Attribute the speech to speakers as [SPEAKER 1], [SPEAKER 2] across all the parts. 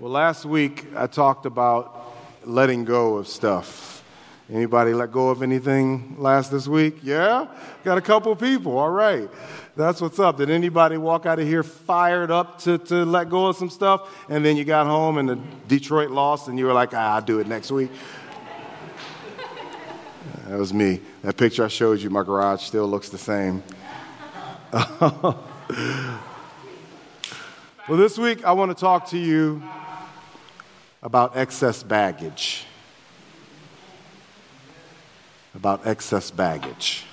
[SPEAKER 1] Well, last week I talked about letting go of stuff. Anybody let go of anything last this week? Yeah? Got a couple people. All right. That's what's up. Did anybody walk out of here fired up to, to let go of some stuff? And then you got home and the Detroit lost and you were like, ah, I'll do it next week? That was me. That picture I showed you, my garage still looks the same. well, this week I want to talk to you about excess baggage. About excess baggage.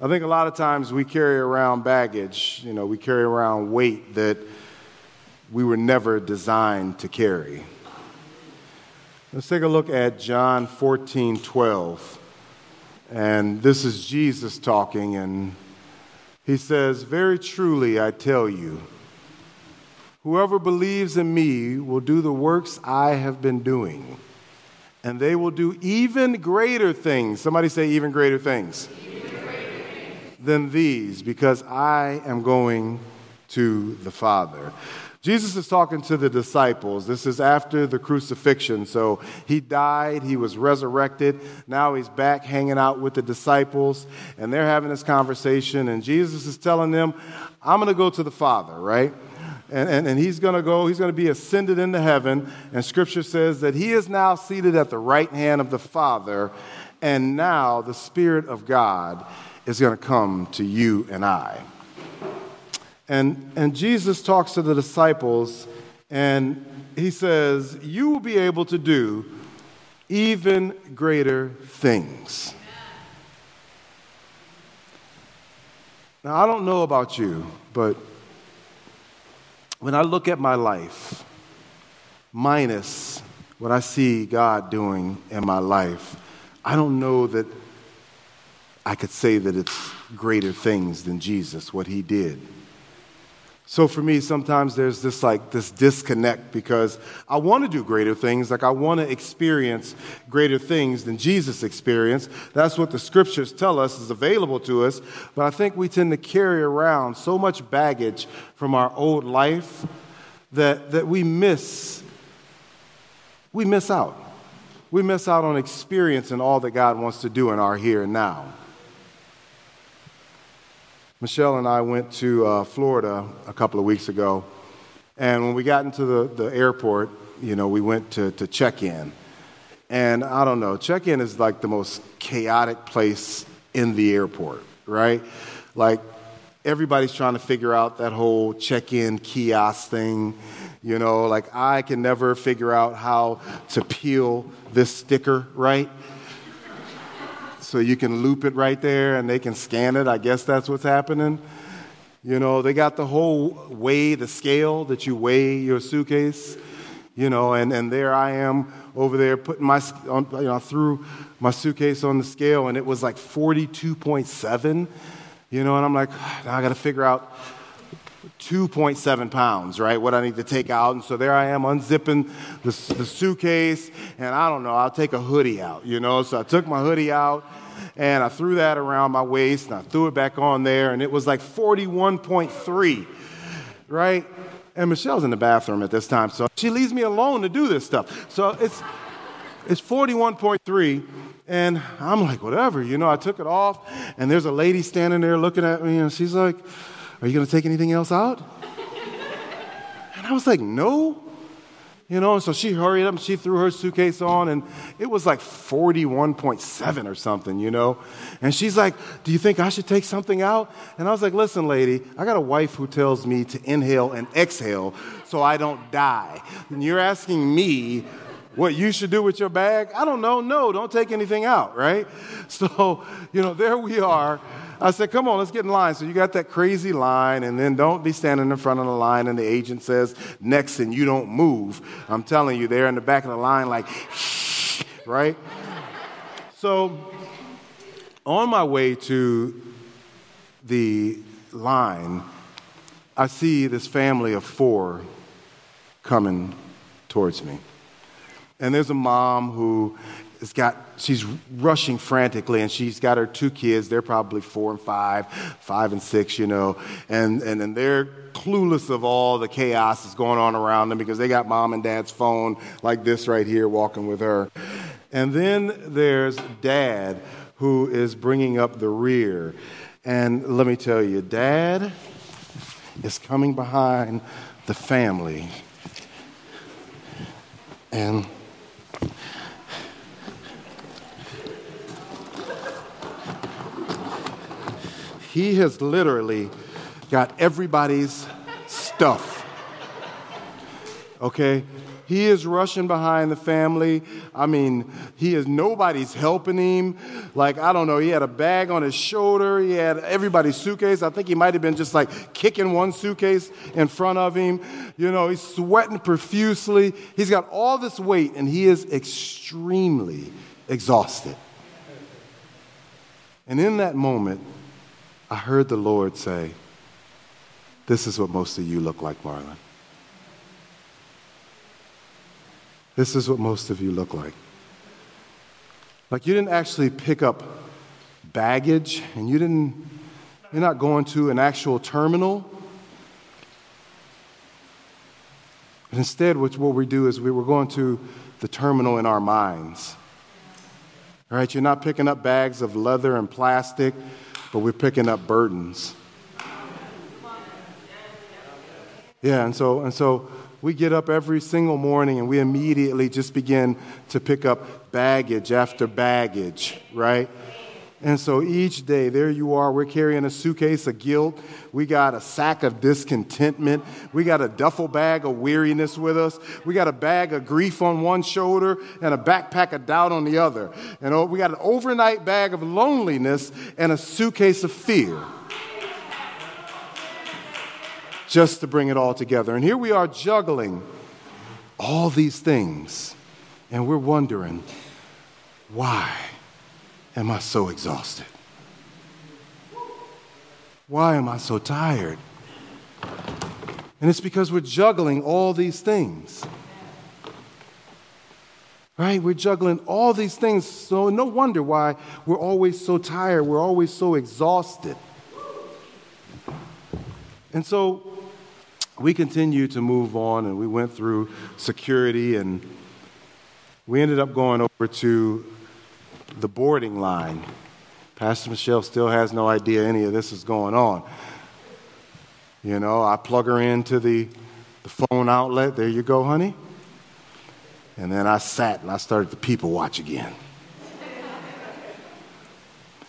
[SPEAKER 1] I think a lot of times we carry around baggage, you know, we carry around weight that we were never designed to carry. Let's take a look at John 14 12. And this is Jesus talking, and he says, Very truly I tell you, Whoever believes in me will do the works I have been doing, and they will do even greater things. Somebody say, even greater things, even greater things. than these, because I am going to the Father. Jesus is talking to the disciples. This is after the crucifixion. So he died, he was resurrected. Now he's back hanging out with the disciples, and they're having this conversation. And Jesus is telling them, I'm going to go to the Father, right? And, and, and he's going to go, he's going to be ascended into heaven. And scripture says that he is now seated at the right hand of the Father, and now the Spirit of God is going to come to you and I. And, and Jesus talks to the disciples, and he says, You will be able to do even greater things. Now, I don't know about you, but when I look at my life, minus what I see God doing in my life, I don't know that I could say that it's greater things than Jesus, what he did. So for me, sometimes there's this like this disconnect because I want to do greater things, like I want to experience greater things than Jesus experienced. That's what the scriptures tell us is available to us. But I think we tend to carry around so much baggage from our old life that, that we miss, we miss out. We miss out on experiencing all that God wants to do in our here and now. Michelle and I went to uh, Florida a couple of weeks ago, and when we got into the, the airport, you know, we went to, to check in. And I don't know, check in is like the most chaotic place in the airport, right? Like, everybody's trying to figure out that whole check in kiosk thing. You know, like, I can never figure out how to peel this sticker, right? So you can loop it right there and they can scan it. I guess that's what's happening. You know, they got the whole weigh, the scale that you weigh your suitcase, you know, and, and there I am over there putting my, on, you know, I threw my suitcase on the scale and it was like 42.7, you know, and I'm like, ah, now I got to figure out 2.7 pounds, right? What I need to take out. And so there I am unzipping the, the suitcase, and I don't know, I'll take a hoodie out, you know? So I took my hoodie out, and I threw that around my waist and I threw it back on there, and it was like 41.3, right? And Michelle's in the bathroom at this time, so she leaves me alone to do this stuff. So it's, it's 41.3, and I'm like, whatever, you know, I took it off, and there's a lady standing there looking at me, and she's like, Are you gonna take anything else out? And I was like, No. You know, so she hurried up and she threw her suitcase on, and it was like 41.7 or something, you know. And she's like, Do you think I should take something out? And I was like, Listen, lady, I got a wife who tells me to inhale and exhale so I don't die. And you're asking me what you should do with your bag? I don't know. No, don't take anything out, right? So, you know, there we are I said, come on, let's get in line. So you got that crazy line, and then don't be standing in front of the line and the agent says next and you don't move. I'm telling you, they're in the back of the line, like, shh, right? So on my way to the line, I see this family of four coming towards me. And there's a mom who has got, she's rushing frantically, and she's got her two kids. They're probably four and five, five and six, you know, and, and, and they're clueless of all the chaos that's going on around them because they got mom and dad's phone like this right here walking with her. And then there's dad who is bringing up the rear. And let me tell you, dad is coming behind the family. And he has literally got everybody's stuff. Okay? He is rushing behind the family. I mean, he is nobody's helping him. Like, I don't know, he had a bag on his shoulder. He had everybody's suitcase. I think he might have been just like kicking one suitcase in front of him. You know, he's sweating profusely. He's got all this weight and he is extremely exhausted. And in that moment, I heard the Lord say, This is what most of you look like, Marlon. This is what most of you look like. Like you didn't actually pick up baggage and you didn't, you're not going to an actual terminal. But instead, what we do is we were going to the terminal in our minds. Right, you're not picking up bags of leather and plastic, but we're picking up burdens. Yeah, and so, and so we get up every single morning and we immediately just begin to pick up baggage after baggage, right? And so each day, there you are, we're carrying a suitcase of guilt. We got a sack of discontentment. We got a duffel bag of weariness with us. We got a bag of grief on one shoulder and a backpack of doubt on the other. And oh, we got an overnight bag of loneliness and a suitcase of fear just to bring it all together. And here we are juggling all these things, and we're wondering, why am I so exhausted? Why am I so tired? And it's because we're juggling all these things. Right? We're juggling all these things. So, no wonder why we're always so tired. We're always so exhausted. And so, we continued to move on and we went through security and we ended up going over to the boarding line. Pastor Michelle still has no idea any of this is going on. You know, I plug her into the, the phone outlet. There you go, honey. And then I sat and I started to people watch again.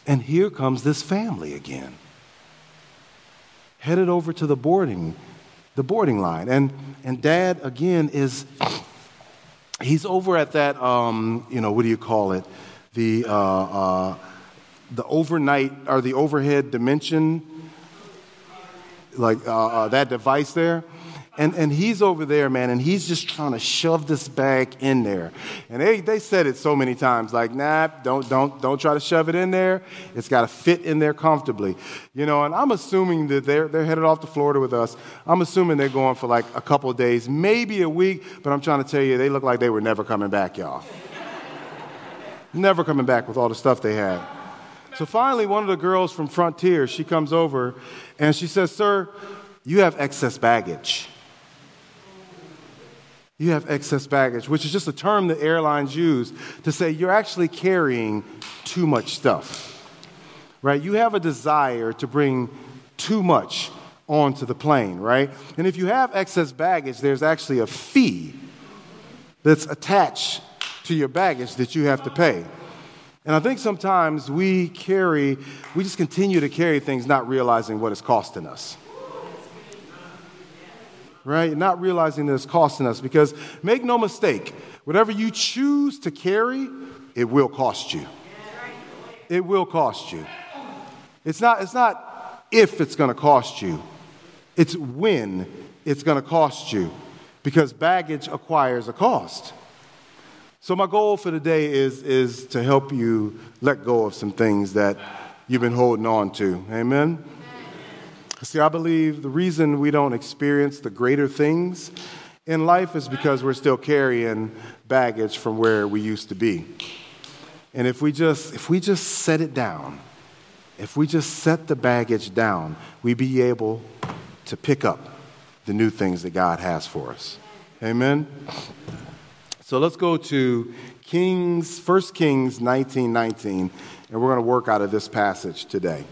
[SPEAKER 1] and here comes this family again, headed over to the boarding the boarding line. And, and dad, again, is, he's over at that, um, you know, what do you call it? The, uh, uh, the overnight or the overhead dimension, like uh, uh that device there. And, and he's over there, man, and he's just trying to shove this bag in there. And they, they said it so many times, like, nah, don't, don't, don't try to shove it in there. It's got to fit in there comfortably. You know, and I'm assuming that they're, they're headed off to Florida with us. I'm assuming they're going for like a couple days, maybe a week, but I'm trying to tell you, they look like they were never coming back, y'all. Never coming back with all the stuff they had. So finally, one of the girls from Frontier, she comes over and she says, Sir, you have excess baggage you have excess baggage, which is just a term that airlines use to say you're actually carrying too much stuff. Right? You have a desire to bring too much onto the plane, right? And if you have excess baggage, there's actually a fee that's attached to your baggage that you have to pay. And I think sometimes we carry, we just continue to carry things not realizing what it's costing us right? Not realizing that it's costing us because make no mistake, whatever you choose to carry, it will cost you. It will cost you. It's not, it's not if it's going to cost you, it's when it's going to cost you because baggage acquires a cost. So, my goal for today is, is to help you let go of some things that you've been holding on to. Amen? See, I believe the reason we don't experience the greater things in life is because we're still carrying baggage from where we used to be. And if we just if we just set it down, if we just set the baggage down, we be able to pick up the new things that God has for us. Amen. So let's go to Kings, 1 Kings 19 19, and we're going to work out of this passage today.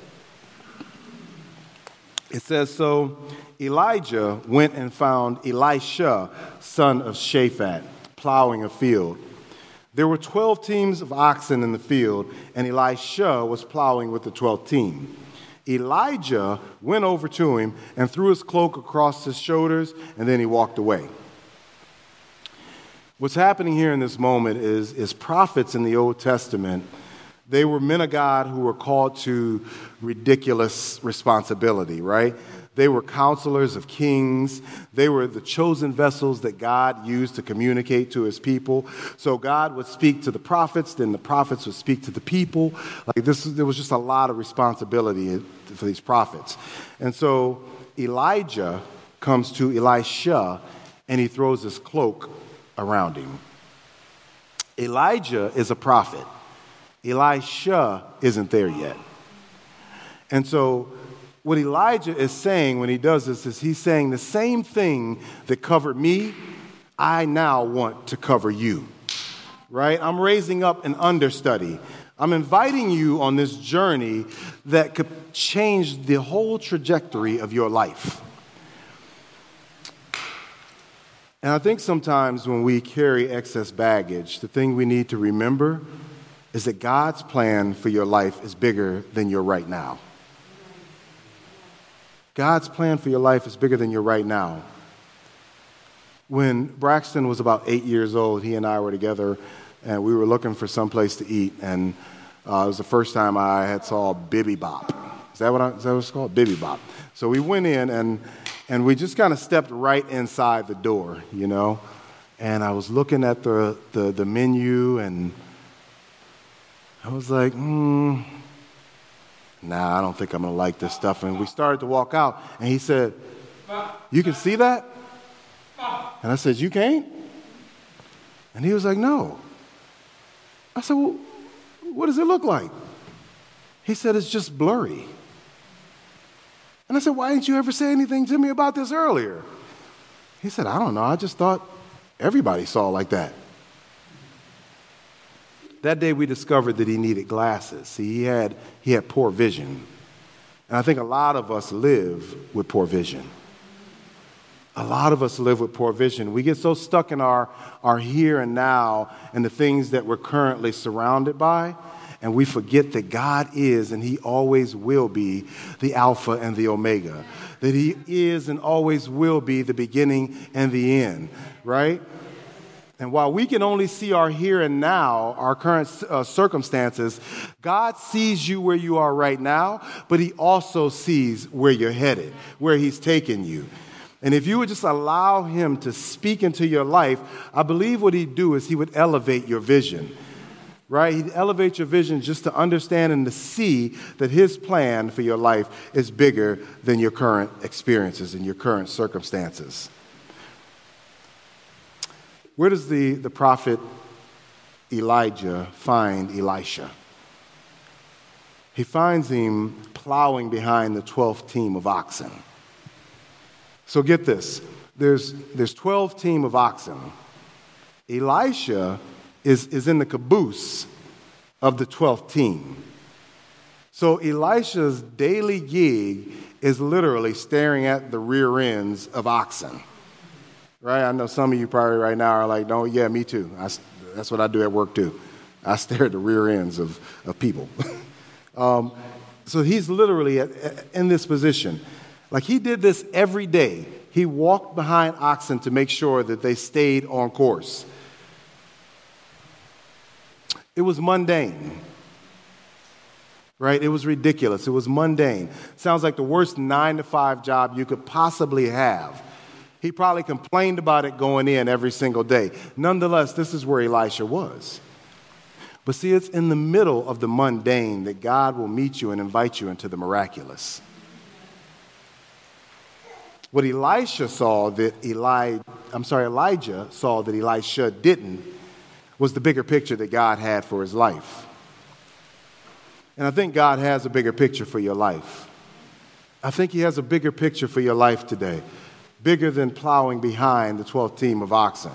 [SPEAKER 1] It says, So Elijah went and found Elisha, son of Shaphat, plowing a field. There were 12 teams of oxen in the field, and Elisha was plowing with the 12th team. Elijah went over to him and threw his cloak across his shoulders, and then he walked away. What's happening here in this moment is, is prophets in the Old Testament, they were men of God who were called to ridiculous responsibility, right? They were counselors of kings. They were the chosen vessels that God used to communicate to his people. So God would speak to the prophets, then the prophets would speak to the people. Like this, there was just a lot of responsibility for these prophets. And so Elijah comes to Elisha and he throws his cloak around him. Elijah is a prophet. Elisha isn't there yet. And so, what Elijah is saying when he does this is he's saying the same thing that covered me, I now want to cover you. Right? I'm raising up an understudy. I'm inviting you on this journey that could change the whole trajectory of your life. And I think sometimes when we carry excess baggage, the thing we need to remember is that God's plan for your life is bigger than your right now. God's plan for your life is bigger than your right now. When Braxton was about eight years old, he and I were together and we were looking for some place to eat. And uh, it was the first time I had saw Bibibop. Is that what, I, is that what it's called? Bibibop. So we went in and and we just kind of stepped right inside the door, you know. And I was looking at the, the, the menu and I was like, hmm, nah, I don't think I'm to like this stuff. And we started to walk out and he said, You can see that? And I said, You can't? And he was like, No. I said, Well, what does it look like? He said, It's just blurry. And I said, Why didn't you ever say anything to me about this earlier? He said, I don't know. I just thought everybody saw like that. That day we discovered that he needed glasses. See, he had, he had poor vision. And I think a lot of us live with poor vision. A lot of us live with poor vision. We get so stuck in our, our here and now and the things that we're currently surrounded by and we forget that God is and He always will be the Alpha and the Omega, that He is and always will be the beginning and the end, right? And while we can only see our here and now, our current uh, circumstances, God sees you where you are right now, but He also sees where you're headed, where He's taking you. And if you would just allow Him to speak into your life, I believe what He'd do is He would elevate your vision right? He elevates your vision just to understand and to see that His plan for your life is bigger than your current experiences and your current circumstances. Where does the, the prophet Elijah find Elisha? He finds him plowing behind the 12th team of oxen. So get this there's, there's 12 team of oxen. Elisha is, is in the caboose of the 12th team. So Elisha's daily gig is literally staring at the rear ends of oxen. Right? I know some of you probably right now are like, no, yeah, me too. I, that's what I do at work too. I stare at the rear ends of, of people. um, so he's literally at, in this position. Like he did this every day. He walked behind oxen to make sure that they stayed on course. It was mundane. Right? It was ridiculous. It was mundane. Sounds like the worst nine to five job you could possibly have. He probably complained about it going in every single day. Nonetheless, this is where Elisha was. But see, it's in the middle of the mundane that God will meet you and invite you into the miraculous. What Elisha saw that Eli, I'm sorry, Elijah saw that Elisha didn't was the bigger picture that God had for his life. And I think God has a bigger picture for your life. I think He has a bigger picture for your life today, bigger than plowing behind the 12th team of oxen.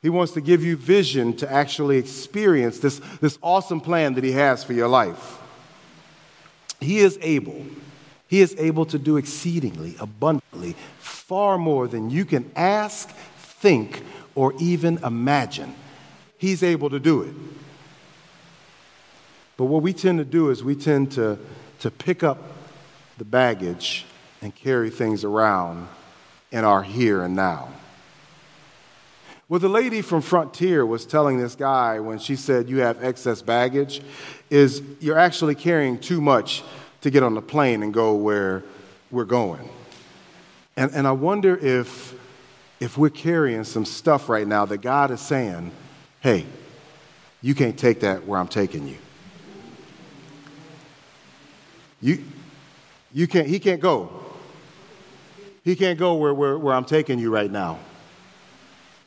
[SPEAKER 1] He wants to give you vision to actually experience this, this awesome plan that He has for your life. He is able. He is able to do exceedingly, abundantly, far more than you can ask, think, or even imagine. He's able to do it. But what we tend to do is we tend to, to pick up the baggage and carry things around in our here and now. What the lady from Frontier was telling this guy when she said, You have excess baggage, is you're actually carrying too much to get on the plane and go where we're going. And, and I wonder if, if we're carrying some stuff right now that God is saying, Hey, you can't take that where I'm taking you. You, you can't, he can't go. He can't go where, where, where I'm taking you right now.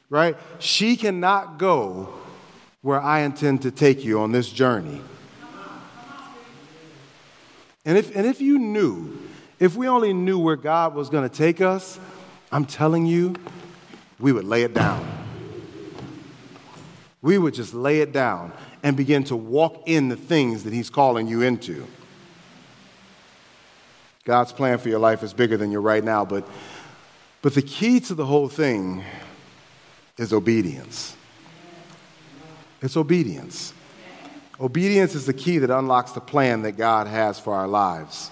[SPEAKER 1] Right? She cannot go where I intend to take you on this journey. And if, and if you knew, if we only knew where God was going to take us, I'm telling you, we would lay it down. We would just lay it down and begin to walk in the things that He's calling you into. God's plan for your life is bigger than you're right now, but, but the key to the whole thing is obedience. It's obedience. Obedience is the key that unlocks the plan that God has for our lives.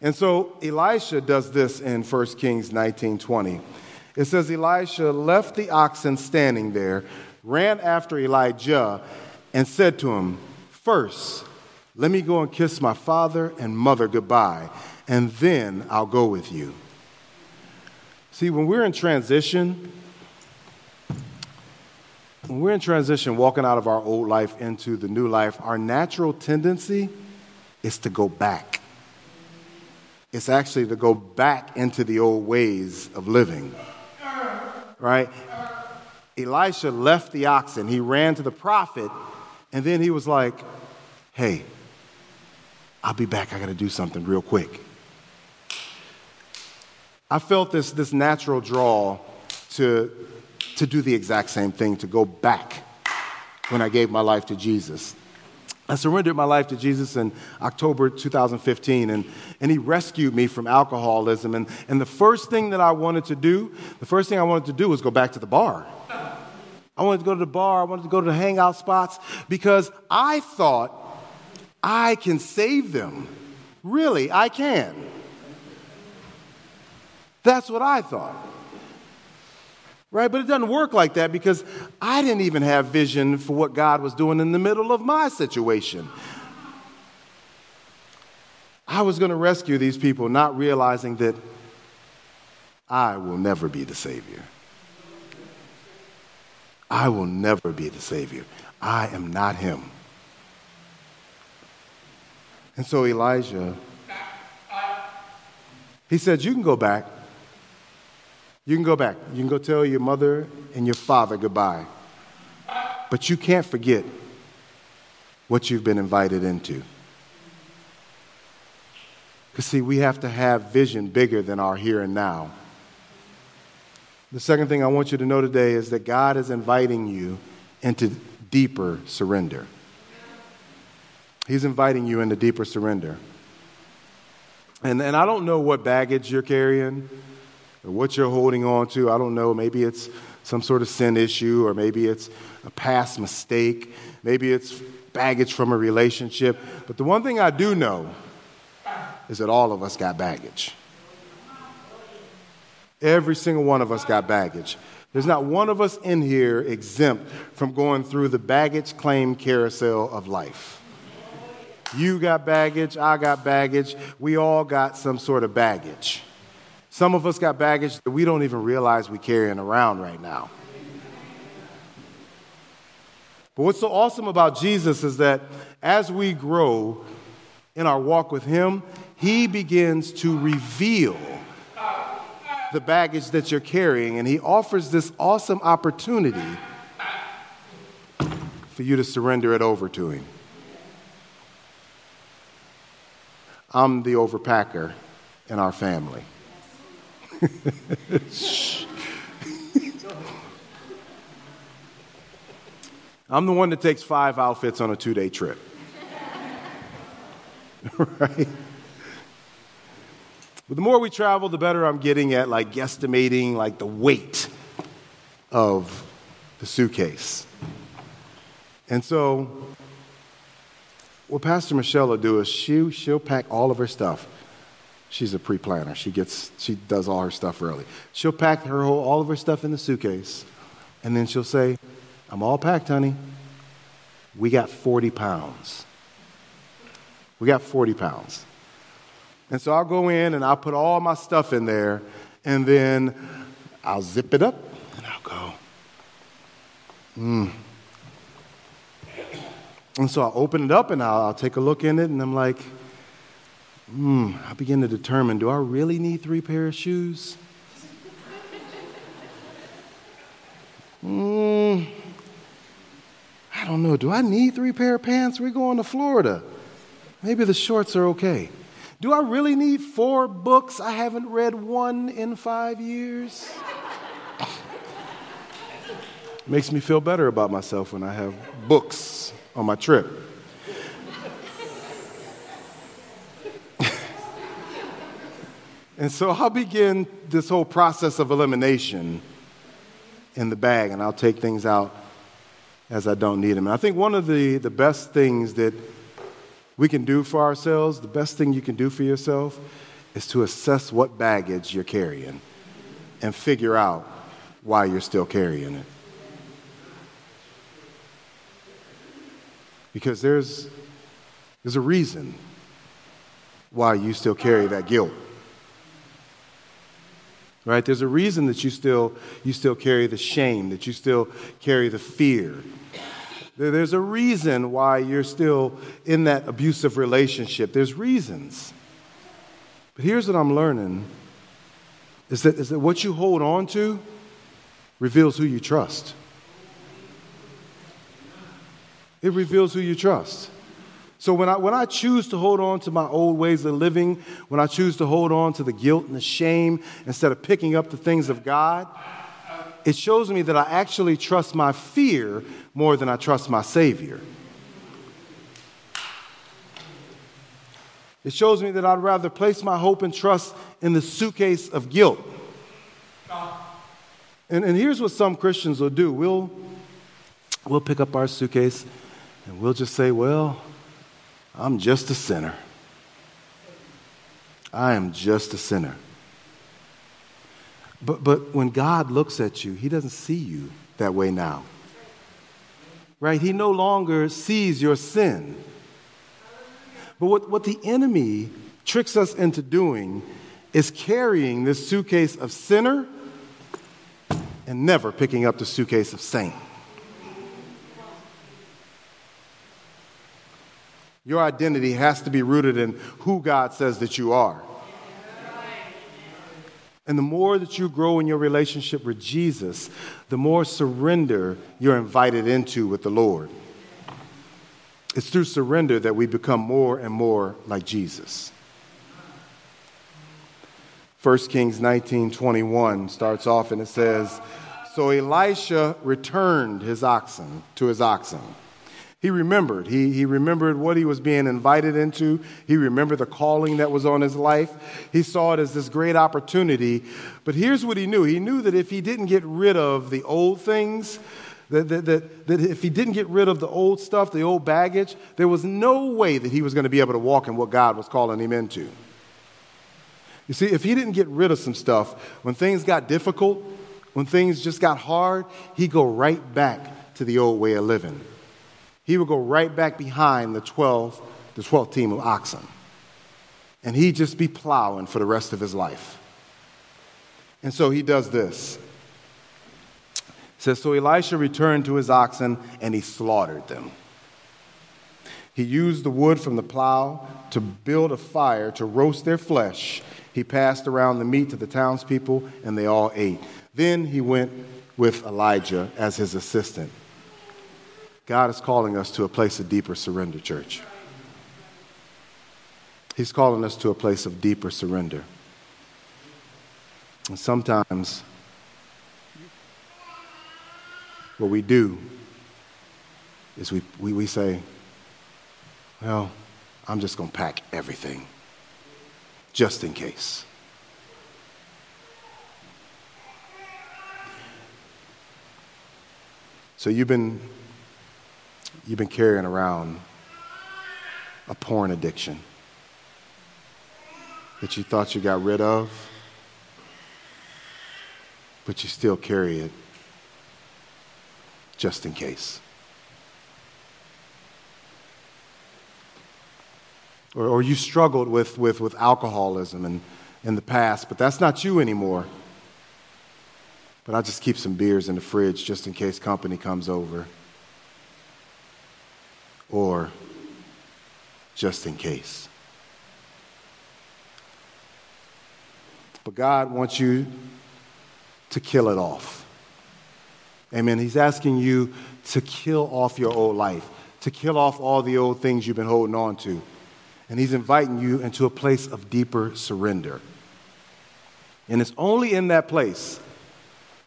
[SPEAKER 1] And so Elisha does this in 1 Kings 19:20. It says Elisha left the oxen standing there, ran after Elijah, and said to him, First, let me go and kiss my father and mother goodbye, and then I'll go with you. See, when we're in transition, when we're in transition, walking out of our old life into the new life, our natural tendency is to go back. It's actually to go back into the old ways of living. Right? Elisha left the oxen, he ran to the prophet, and then he was like, Hey, I'll be back. I got to do something real quick. I felt this, this natural draw to, to do the exact same thing, to go back when I gave my life to Jesus. I surrendered my life to Jesus in October 2015, and, and He rescued me from alcoholism. And, and the first thing that I wanted to do, the first thing I wanted to do was go back to the bar. I wanted to go to the bar, I wanted to go to the hangout spots because I thought I can save them. Really, I can. That's what I thought. Right? But it doesn't work like that because I didn't even have vision for what God was doing in the middle of my situation. I was going to rescue these people, not realizing that I will never be the Savior. I will never be the Savior. I am not Him. And so Elijah, he said, You can go back. You can go back. You can go tell your mother and your father goodbye. But you can't forget what you've been invited into. Because, see, we have to have vision bigger than our here and now. The second thing I want you to know today is that God is inviting you into deeper surrender. He's inviting you into deeper surrender. And, and I don't know what baggage you're carrying or what you're holding on to. I don't know. Maybe it's some sort of sin issue, or maybe it's a past mistake. Maybe it's baggage from a relationship. But the one thing I do know is that all of us got baggage. Every single one of us got baggage. There's not one of us in here exempt from going through the baggage claim carousel of life. You got baggage, I got baggage, we all got some sort of baggage. Some of us got baggage that we don't even realize we're carrying around right now. But what's so awesome about Jesus is that as we grow in our walk with Him, He begins to reveal the baggage that you're carrying, and He offers this awesome opportunity for you to surrender it over to Him. I'm the overpacker in our family. I'm the one that takes five outfits on a two day trip. right? But the more we travel, the better I'm getting at like guesstimating like the weight of the suitcase. And so what Pastor Michelle will do is she, she'll pack all of her stuff. She's a pre-planner. She gets she does all her stuff early. She'll pack her whole, all of her stuff in the suitcase, and then she'll say, "I'm all packed, honey. We got 40 pounds. We got 40 pounds." And so I'll go in and I'll put all my stuff in there, and then I'll zip it up and I'll go, hmm. And so I'll open it up and I'll, I'll take a look in it, and I'm like, hmm, I begin to determine do I really need three pair of shoes? Hmm, I don't know. Do I need three pair of pants? We're going to Florida. Maybe the shorts are okay. Do I really need four books? I haven't read one in five years. Makes me feel better about myself when I have books on my trip. and so I'll begin this whole process of elimination in the bag, and I'll take things out as I don't need them. And I think one of the, the best things that we can do for ourselves, the best thing you can do for yourself, is to assess what baggage you're carrying and figure out why you're still carrying it. Because there's, there's a reason why you still carry that guilt. Right? There's a reason that you still, you still carry the shame, that you still carry the fear. There's a reason why you're still in that abusive relationship. There's reasons. But here's what I'm learning is that, is that what you hold on to reveals who you trust. It reveals who you trust. So when I, when I choose to hold on to my old ways of living, when I choose to hold on to the guilt and the shame instead of picking up the things of God, it shows me that I actually trust my fear more than I trust my Savior. It shows me that I'd rather place my hope and trust in the suitcase of guilt. And, and here's what some Christians will do we'll, we'll pick up our suitcase and we'll just say, Well, I'm just a sinner. I am just a sinner. But, but when God looks at you, He doesn't see you that way now. Right? He no longer sees your sin. But what, what the enemy tricks us into doing is carrying this suitcase of sinner and never picking up the suitcase of saint. Your identity has to be rooted in who God says that you are. And the more that you grow in your relationship with Jesus, the more surrender you're invited into with the Lord. It's through surrender that we become more and more like Jesus. 1 Kings 19:21 starts off and it says, "So Elisha returned his oxen to his oxen." He remembered. He, he remembered what he was being invited into. He remembered the calling that was on his life. He saw it as this great opportunity. But here's what he knew he knew that if he didn't get rid of the old things, that, that, that, that if he didn't get rid of the old stuff, the old baggage, there was no way that he was going to be able to walk in what God was calling him into. You see, if he didn't get rid of some stuff, when things got difficult, when things just got hard, he'd go right back to the old way of living he would go right back behind the 12, the 12th team of oxen. And he'd just be plowing for the rest of his life. And so he does this. It says, So Elisha returned to his oxen and he slaughtered them. He used the wood from the plow to build a fire to roast their flesh. He passed around the meat to the townspeople, and they all ate. Then he went with Elijah as his assistant. God is calling us to a place of deeper surrender, church. He's calling us to a place of deeper surrender. And sometimes what we do is we, we, we say, well, I'm just going to pack everything just in case. So you've been, you've been carrying around a porn addiction that you thought you got rid of, but you still carry it just in case. Or, or you struggled with, with, with alcoholism in, in the past, but that's not you anymore. But I just keep some beers in the fridge just in case company comes over. Or just in case. But God wants you to kill it off. Amen. He's asking you to kill off your old life, to kill off all the old things you've been holding on to. And He's inviting you into a place of deeper surrender. And it's only in that place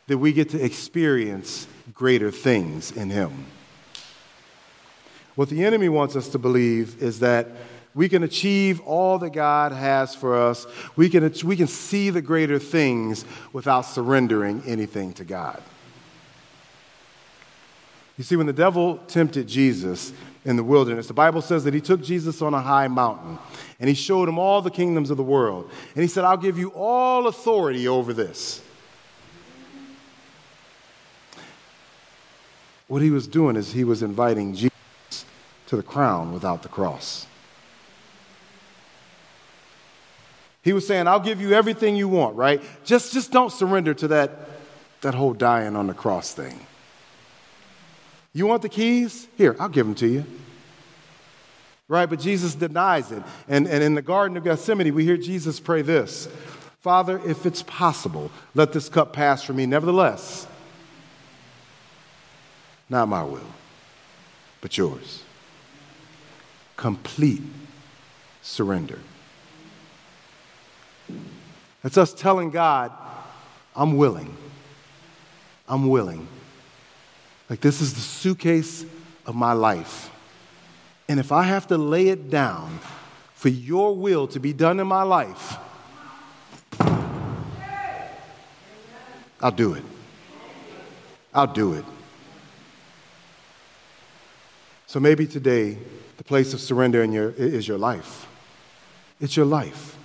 [SPEAKER 1] that we get to experience greater things in Him. What the enemy wants us to believe is that we can achieve all that God has for us. We can, we can see the greater things without surrendering anything to God. You see, when the devil tempted Jesus in the wilderness, the Bible says that he took Jesus on a high mountain and he showed him all the kingdoms of the world. And he said, I'll give you all authority over this. What he was doing is he was inviting Jesus to the crown without the cross. He was saying, I'll give you everything you want, right? Just, just don't surrender to that, that whole dying on the cross thing. You want the keys? Here, I'll give them to you. Right? But Jesus denies it. And, and in the Garden of Gethsemane, we hear Jesus pray this Father, if it's possible, let this cup pass from me. Nevertheless, not my will, but yours. Complete surrender. That's us telling God, I'm willing. I'm willing. Like, this is the suitcase of my life. And if I have to lay it down for your will to be done in my life, I'll do it. I'll do it. So maybe today, place of surrender in your, is your life. It's your life.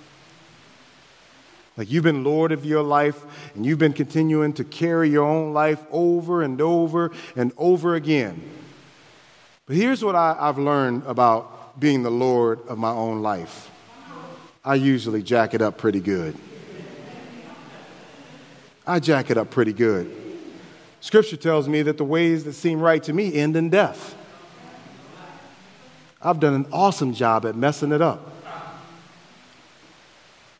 [SPEAKER 1] Like you've been Lord of your life and you've been continuing to carry your own life over and over and over again. But here's what I, have learned about being the Lord of my own life I usually jack it up pretty good. I jack it up pretty good. Scripture tells me that the ways that seem right to me end in death. I've done an awesome job at messing it up.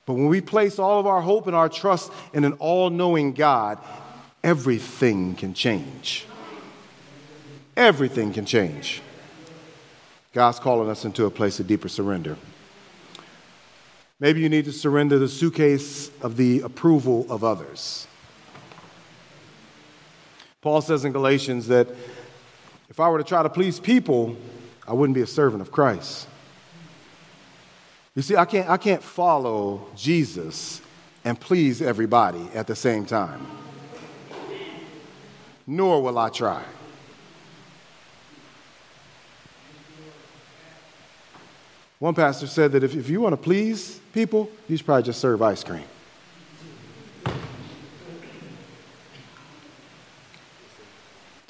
[SPEAKER 1] But when we place all of our hope and our trust in an all knowing God, everything can change. Everything can change. God's calling us into a place of deeper surrender. Maybe you need to surrender the suitcase of the approval of others. Paul says in Galatians that if I were to try to please people, I wouldn't be a servant of Christ. You see, I can't, I can't follow Jesus and please everybody at the same time. Nor will I try. One pastor said that if, if you want to please people, you should probably just serve ice cream.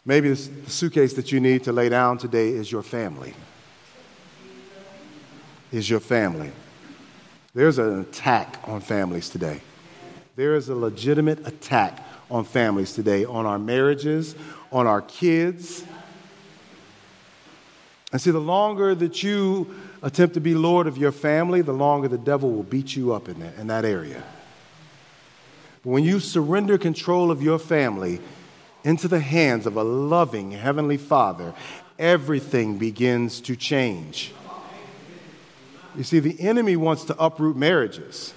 [SPEAKER 1] Maybe the suitcase that you need to lay down today is your family is your family. There's an attack on families today. There is a legitimate attack on families today, on our marriages, on our kids. And see, the longer that you attempt to be Lord of your family, the longer the devil will beat you up in that, in that area. But when you surrender control of your family into the hands of a loving Heavenly Father, everything begins to change. You see, the enemy wants to uproot marriages.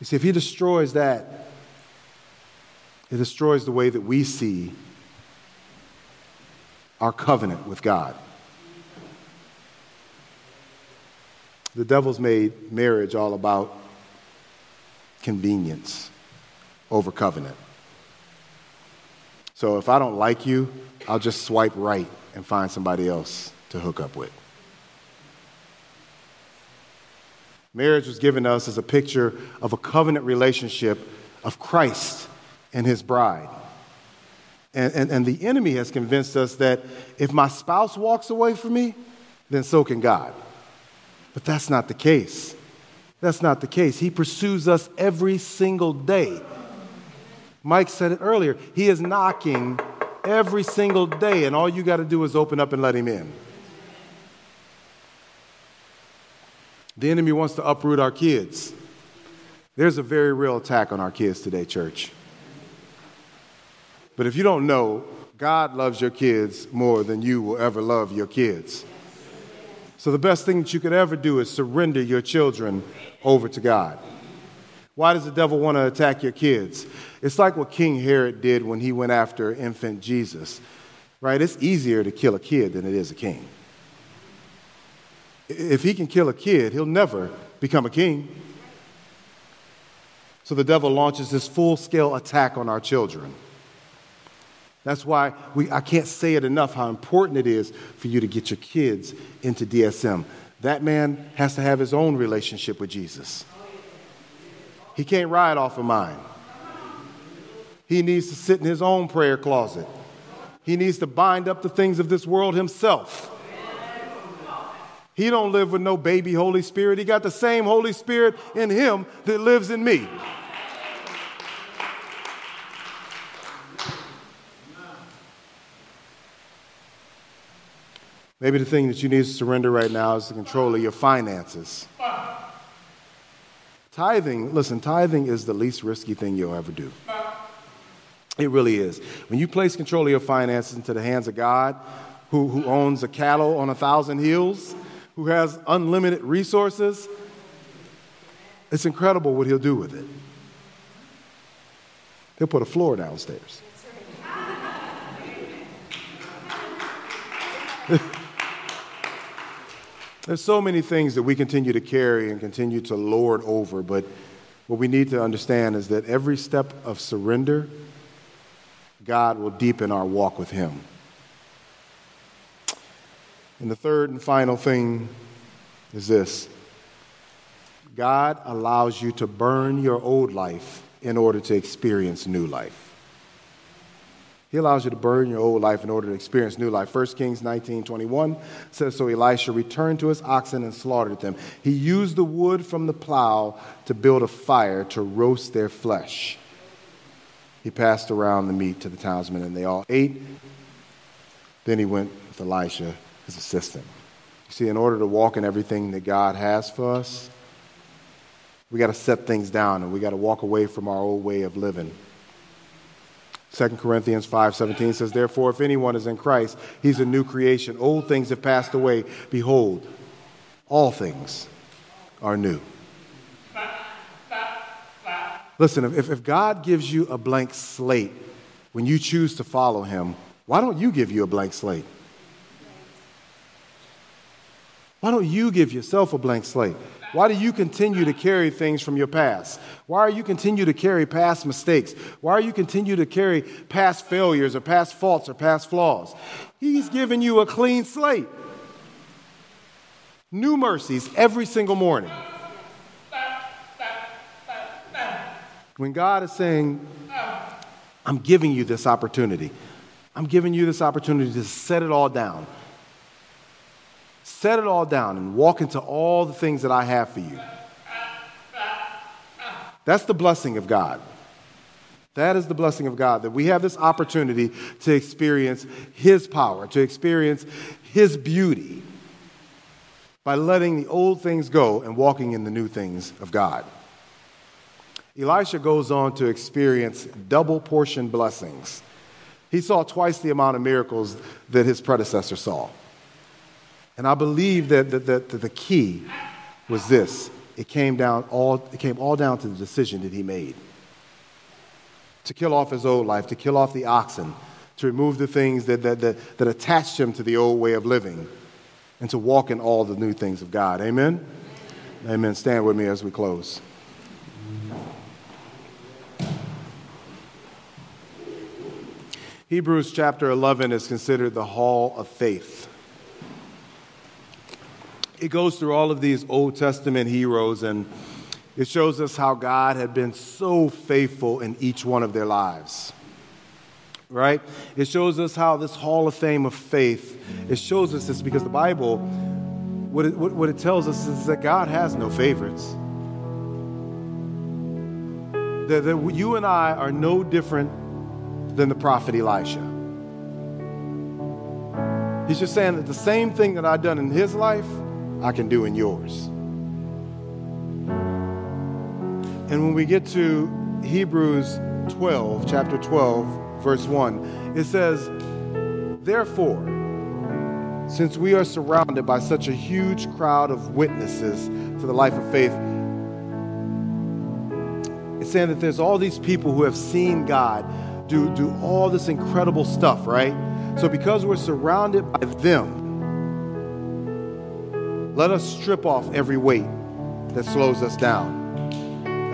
[SPEAKER 1] You see, if he destroys that, it destroys the way that we see our covenant with God. The devil's made marriage all about convenience over covenant. So if I don't like you, I'll just swipe right and find somebody else to hook up with. Marriage was given to us as a picture of a covenant relationship of Christ and his bride. And, and, and, the enemy has convinced us that if my spouse walks away from me, then so can God. But that's not the case. That's not the case. He pursues us every single day. Mike said it earlier. He is knocking every single day, and all you got to do is open up and let him in. The enemy wants to uproot our kids. There's a very real attack on our kids today, church. But if you don't know, God loves your kids more than you will ever love your kids. So the best thing that you could ever do is surrender your children over to God. Why does the devil want to attack your kids? It's like what King Herod did when he went after infant Jesus, right? It's easier to kill a kid than it is a king. If he can kill a kid, he'll never become a king. So the devil launches this full scale attack on our children. That's why we, I can't say it enough how important it is for you to get your kids into DSM. That man has to have his own relationship with Jesus. He can't ride off of mine. He needs to sit in his own prayer closet. He needs to bind up the things of this world himself. He don't live with no baby Holy Spirit. He got the same Holy Spirit in him that lives in me. Maybe the thing that you need to surrender right now is the control of your finances. Tithing, listen, tithing is the least risky thing you'll ever do. It really is. When you place control of your finances into the hands of God, who, who owns a cattle on a thousand hills, who has unlimited resources, it's incredible what he'll do with it. He'll put a floor downstairs. There's so many things that we continue to carry and continue to lord over, but what we need to understand is that every step of surrender, God will deepen our walk with Him. And the third and final thing is this God allows you to burn your old life in order to experience new life. He allows you to burn your old life in order to experience new life. 1 Kings 19 21 says So Elisha returned to his oxen and slaughtered them. He used the wood from the plow to build a fire to roast their flesh. He passed around the meat to the townsmen, and they all ate. Then he went with Elijah, his assistant. You see, in order to walk in everything that God has for us, we got to set things down and we got to walk away from our old way of living. 2 Corinthians 5:17 says therefore if anyone is in Christ he's a new creation. Old things have passed away. Behold all things are new. Listen if, if God gives you a blank slate when you choose to follow him why don't you give you a blank slate? Why don't you give yourself a blank slate why do you continue to carry things from your past? Why are you continue to carry past mistakes? Why are you continue to carry past failures or past faults or past flaws? He's given you a clean slate. New mercies every single morning. When God is saying, I'm giving you this opportunity, I'm giving you this opportunity to set it all down set it all down and walk into all the things that I have for you. That's the blessing of God. That is the blessing of God that we have this opportunity to experience His power, to experience His beauty by letting the old things go and walking in the new things of God. Elisha goes on to experience double portion blessings. He saw twice the amount of miracles that his predecessor saw. And I believe that, that, that, the key was this it came, down all, it came all down to the decision that he made to kill off his old life, to kill off the oxen, to remove the things that, that, that, that attached him to the old way of living, and to walk in all the new things of God. Amen? Amen. Stand with me as we close. Hebrews chapter 11 is considered the hall of faith. It goes through all of these Old Testament heroes and it shows us how God had been so faithful in each one of their lives. Right? It shows us how this hall of fame of faith, it shows us this because the Bible, what it, what, it tells us is that God has no favorites. That, that you and I are no different than the prophet Elisha. He's just saying that the same thing that I've done in his life, I can do in yours. And when we get to Hebrews 12, chapter 12, verse 1, it says, Therefore, since we are surrounded by such a huge crowd of witnesses to the life of faith, it's saying that there's all these people who have seen God do, do all this incredible stuff, right? So, because we're surrounded by them, let us strip off every weight that slows us down,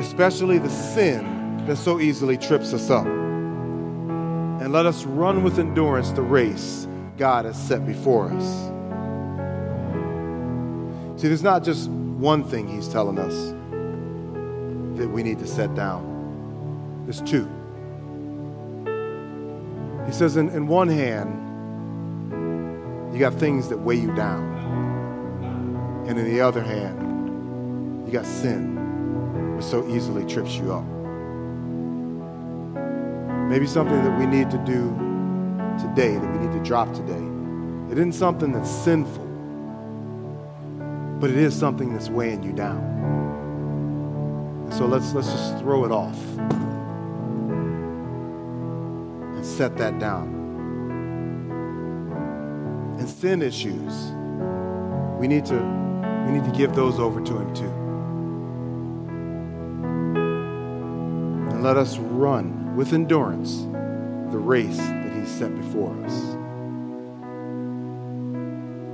[SPEAKER 1] especially the sin that so easily trips us up. And let us run with endurance the race God has set before us. See, there's not just one thing He's telling us that we need to set down, there's two. He says, in, in one hand, you got things that weigh you down. And in the other hand, you got sin, which so easily trips you up. Maybe something that we need to do today, that we need to drop today. It isn't something that's sinful, but it is something that's weighing you down. And so let's, let's just throw it off and set that down. And sin issues, we need to we need to give those over to him too. And let us run with endurance the race that he's set before us.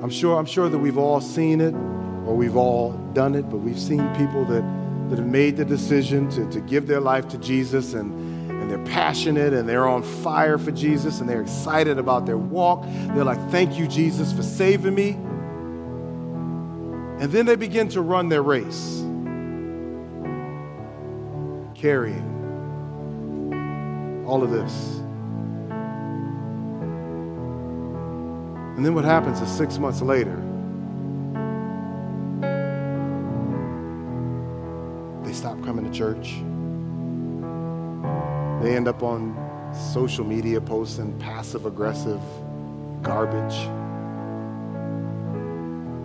[SPEAKER 1] I'm sure I'm sure that we've all seen it or we've all done it, but we've seen people that, that have made the decision to, to give their life to Jesus and and they're passionate and they're on fire for Jesus and they're excited about their walk. They're like, Thank you, Jesus, for saving me. And then they begin to run their race, carrying all of this. And then what happens is six months later, they stop coming to church. They end up on social media posting passive aggressive garbage.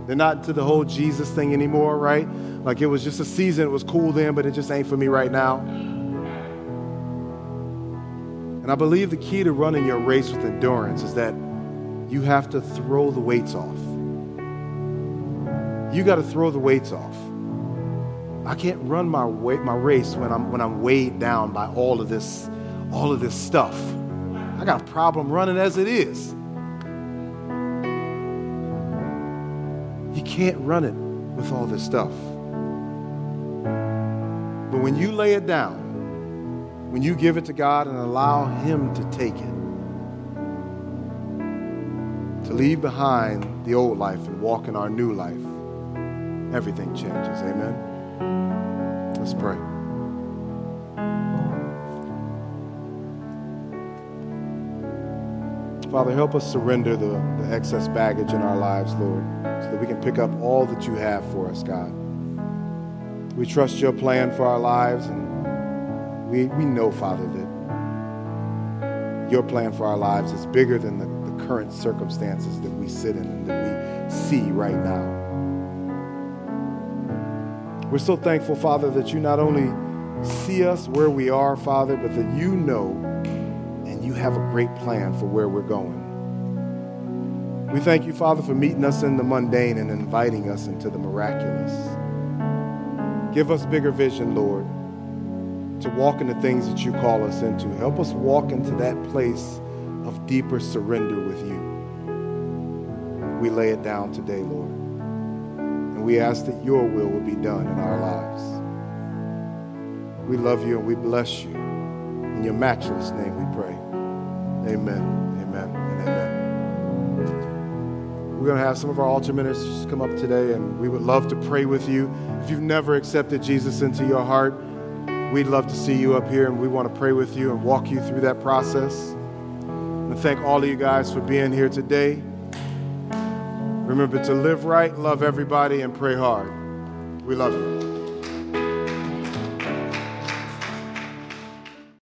[SPEAKER 1] They're not to the whole Jesus thing anymore, right? Like it was just a season, it was cool then, but it just ain't for me right now. And I believe the key to running your race with endurance is that you have to throw the weights off. You got to throw the weights off. I can't run my way, my race when I'm when I'm weighed down by all of this all of this stuff. I got a problem running as it is. Can't run it with all this stuff. But when you lay it down, when you give it to God and allow Him to take it, to leave behind the old life and walk in our new life, everything changes. Amen. Let's pray. Father, help us surrender the, the excess baggage in our lives, Lord, so that we can pick up all that you have for us, God. We trust your plan for our lives, and we, we know, Father, that your plan for our lives is bigger than the, the current circumstances that we sit in and that we see right now. We're so thankful, Father, that you not only see us where we are, Father, but that you know you have a great plan for where we're going. We thank you, Father, for meeting us in the mundane and inviting us into the miraculous. Give us bigger vision, Lord, to walk in the things that you call us into. Help us walk into that place of deeper surrender with you. We lay it down today, Lord. And we ask that your will will be done in our lives. We love you and we bless you. In your matchless name we pray. Amen, amen, and amen. We're going to have some of our altar ministers come up today, and we would love to pray with you. If you've never accepted Jesus into your heart, we'd love to see you up here, and we want to pray with you and walk you through that process. And thank all of you guys for being here today. Remember to live right, love everybody, and pray hard. We love you.